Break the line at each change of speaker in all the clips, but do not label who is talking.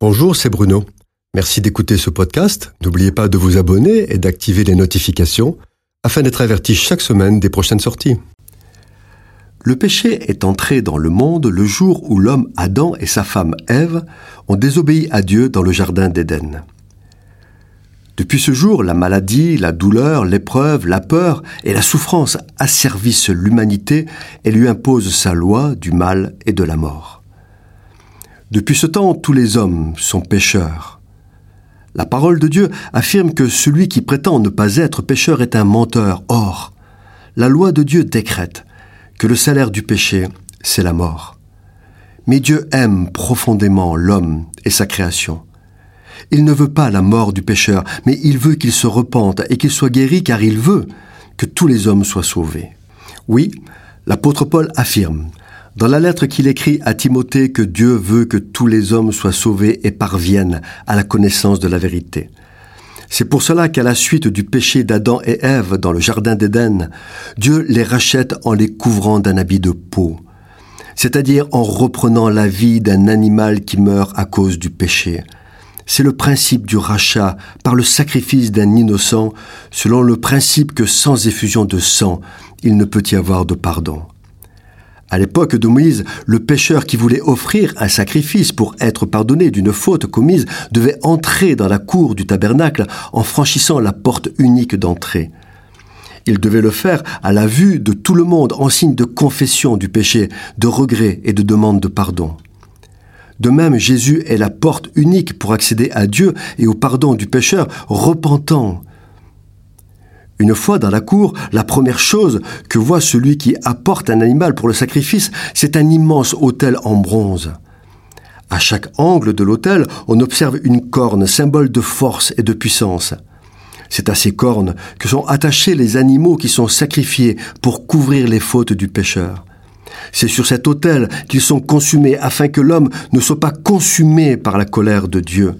Bonjour, c'est Bruno. Merci d'écouter ce podcast. N'oubliez pas de vous abonner et d'activer les notifications afin d'être averti chaque semaine des prochaines sorties. Le péché est entré dans le monde le jour où l'homme Adam et sa femme Ève ont désobéi à Dieu dans le jardin d'Éden. Depuis ce jour, la maladie, la douleur, l'épreuve, la peur et la souffrance asservissent l'humanité et lui imposent sa loi du mal et de la mort. Depuis ce temps, tous les hommes sont pécheurs. La parole de Dieu affirme que celui qui prétend ne pas être pécheur est un menteur. Or, la loi de Dieu décrète que le salaire du péché, c'est la mort. Mais Dieu aime profondément l'homme et sa création. Il ne veut pas la mort du pécheur, mais il veut qu'il se repente et qu'il soit guéri car il veut que tous les hommes soient sauvés. Oui, l'apôtre Paul affirme dans la lettre qu'il écrit à Timothée que Dieu veut que tous les hommes soient sauvés et parviennent à la connaissance de la vérité. C'est pour cela qu'à la suite du péché d'Adam et Ève dans le jardin d'Éden, Dieu les rachète en les couvrant d'un habit de peau, c'est-à-dire en reprenant la vie d'un animal qui meurt à cause du péché. C'est le principe du rachat par le sacrifice d'un innocent, selon le principe que sans effusion de sang, il ne peut y avoir de pardon. À l'époque de Moïse, le pécheur qui voulait offrir un sacrifice pour être pardonné d'une faute commise devait entrer dans la cour du tabernacle en franchissant la porte unique d'entrée. Il devait le faire à la vue de tout le monde en signe de confession du péché, de regret et de demande de pardon. De même, Jésus est la porte unique pour accéder à Dieu et au pardon du pécheur repentant une fois dans la cour, la première chose que voit celui qui apporte un animal pour le sacrifice, c'est un immense autel en bronze. À chaque angle de l'autel, on observe une corne, symbole de force et de puissance. C'est à ces cornes que sont attachés les animaux qui sont sacrifiés pour couvrir les fautes du pécheur. C'est sur cet autel qu'ils sont consumés afin que l'homme ne soit pas consumé par la colère de Dieu.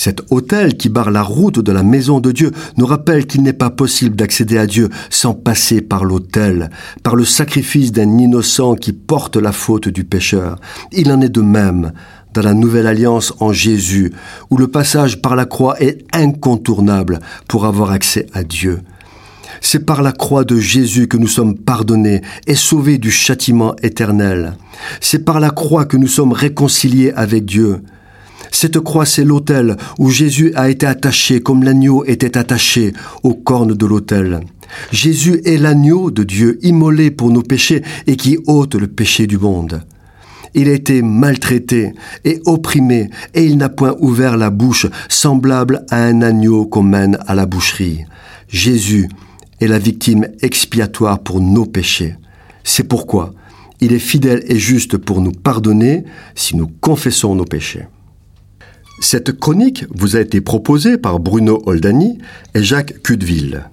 Cet autel qui barre la route de la maison de Dieu nous rappelle qu'il n'est pas possible d'accéder à Dieu sans passer par l'autel, par le sacrifice d'un innocent qui porte la faute du pécheur. Il en est de même dans la nouvelle alliance en Jésus, où le passage par la croix est incontournable pour avoir accès à Dieu. C'est par la croix de Jésus que nous sommes pardonnés et sauvés du châtiment éternel. C'est par la croix que nous sommes réconciliés avec Dieu. Cette croix, c'est l'autel où Jésus a été attaché comme l'agneau était attaché aux cornes de l'autel. Jésus est l'agneau de Dieu immolé pour nos péchés et qui ôte le péché du monde. Il a été maltraité et opprimé, et il n'a point ouvert la bouche, semblable à un agneau qu'on mène à la boucherie. Jésus est la victime expiatoire pour nos péchés. C'est pourquoi il est fidèle et juste pour nous pardonner si nous confessons nos péchés. Cette chronique vous a été proposée par Bruno Oldani et Jacques Cudeville.